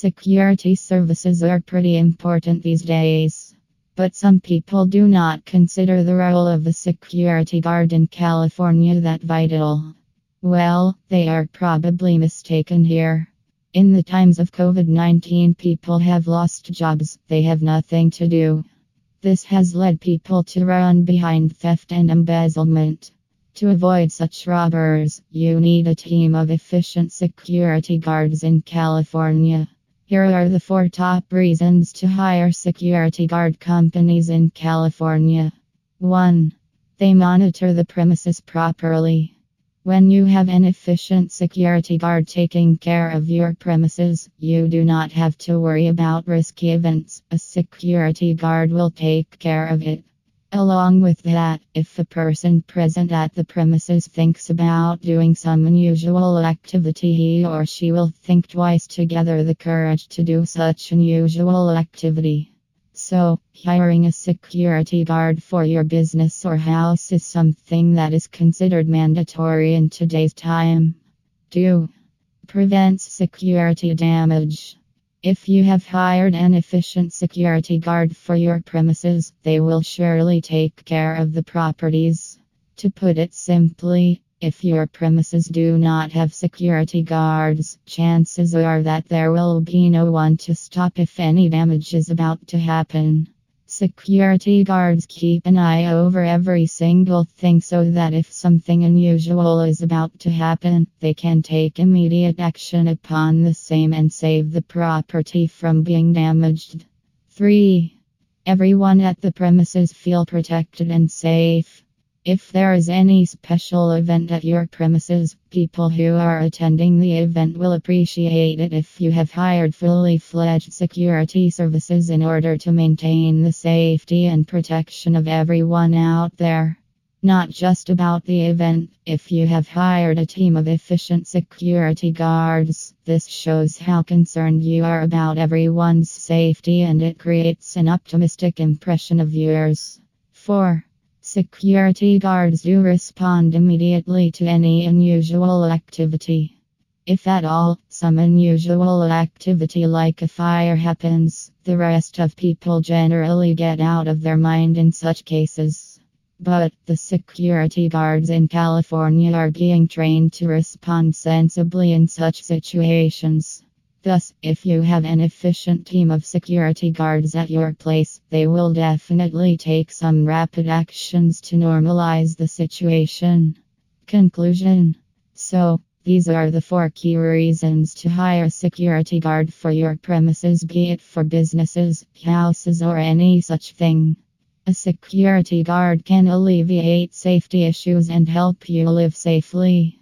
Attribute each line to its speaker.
Speaker 1: Security services are pretty important these days. But some people do not consider the role of a security guard in California that vital. Well, they are probably mistaken here. In the times of COVID 19, people have lost jobs, they have nothing to do. This has led people to run behind theft and embezzlement. To avoid such robbers, you need a team of efficient security guards in California. Here are the four top reasons to hire security guard companies in California. 1. They monitor the premises properly. When you have an efficient security guard taking care of your premises, you do not have to worry about risky events. A security guard will take care of it. Along with that, if the person present at the premises thinks about doing some unusual activity, he or she will think twice to gather the courage to do such unusual activity. So, hiring a security guard for your business or house is something that is considered mandatory in today's time. 2. Prevents security damage. If you have hired an efficient security guard for your premises, they will surely take care of the properties. To put it simply, if your premises do not have security guards, chances are that there will be no one to stop if any damage is about to happen. Security guards keep an eye over every single thing so that if something unusual is about to happen, they can take immediate action upon the same and save the property from being damaged. 3. Everyone at the premises feel protected and safe. If there is any special event at your premises, people who are attending the event will appreciate it if you have hired fully fledged security services in order to maintain the safety and protection of everyone out there. Not just about the event, if you have hired a team of efficient security guards, this shows how concerned you are about everyone's safety and it creates an optimistic impression of yours. 4. Security guards do respond immediately to any unusual activity. If at all, some unusual activity like a fire happens, the rest of people generally get out of their mind in such cases. But the security guards in California are being trained to respond sensibly in such situations. Thus, if you have an efficient team of security guards at your place, they will definitely take some rapid actions to normalize the situation. Conclusion So, these are the four key reasons to hire a security guard for your premises, be it for businesses, houses, or any such thing. A security guard can alleviate safety issues and help you live safely.